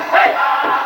Hey!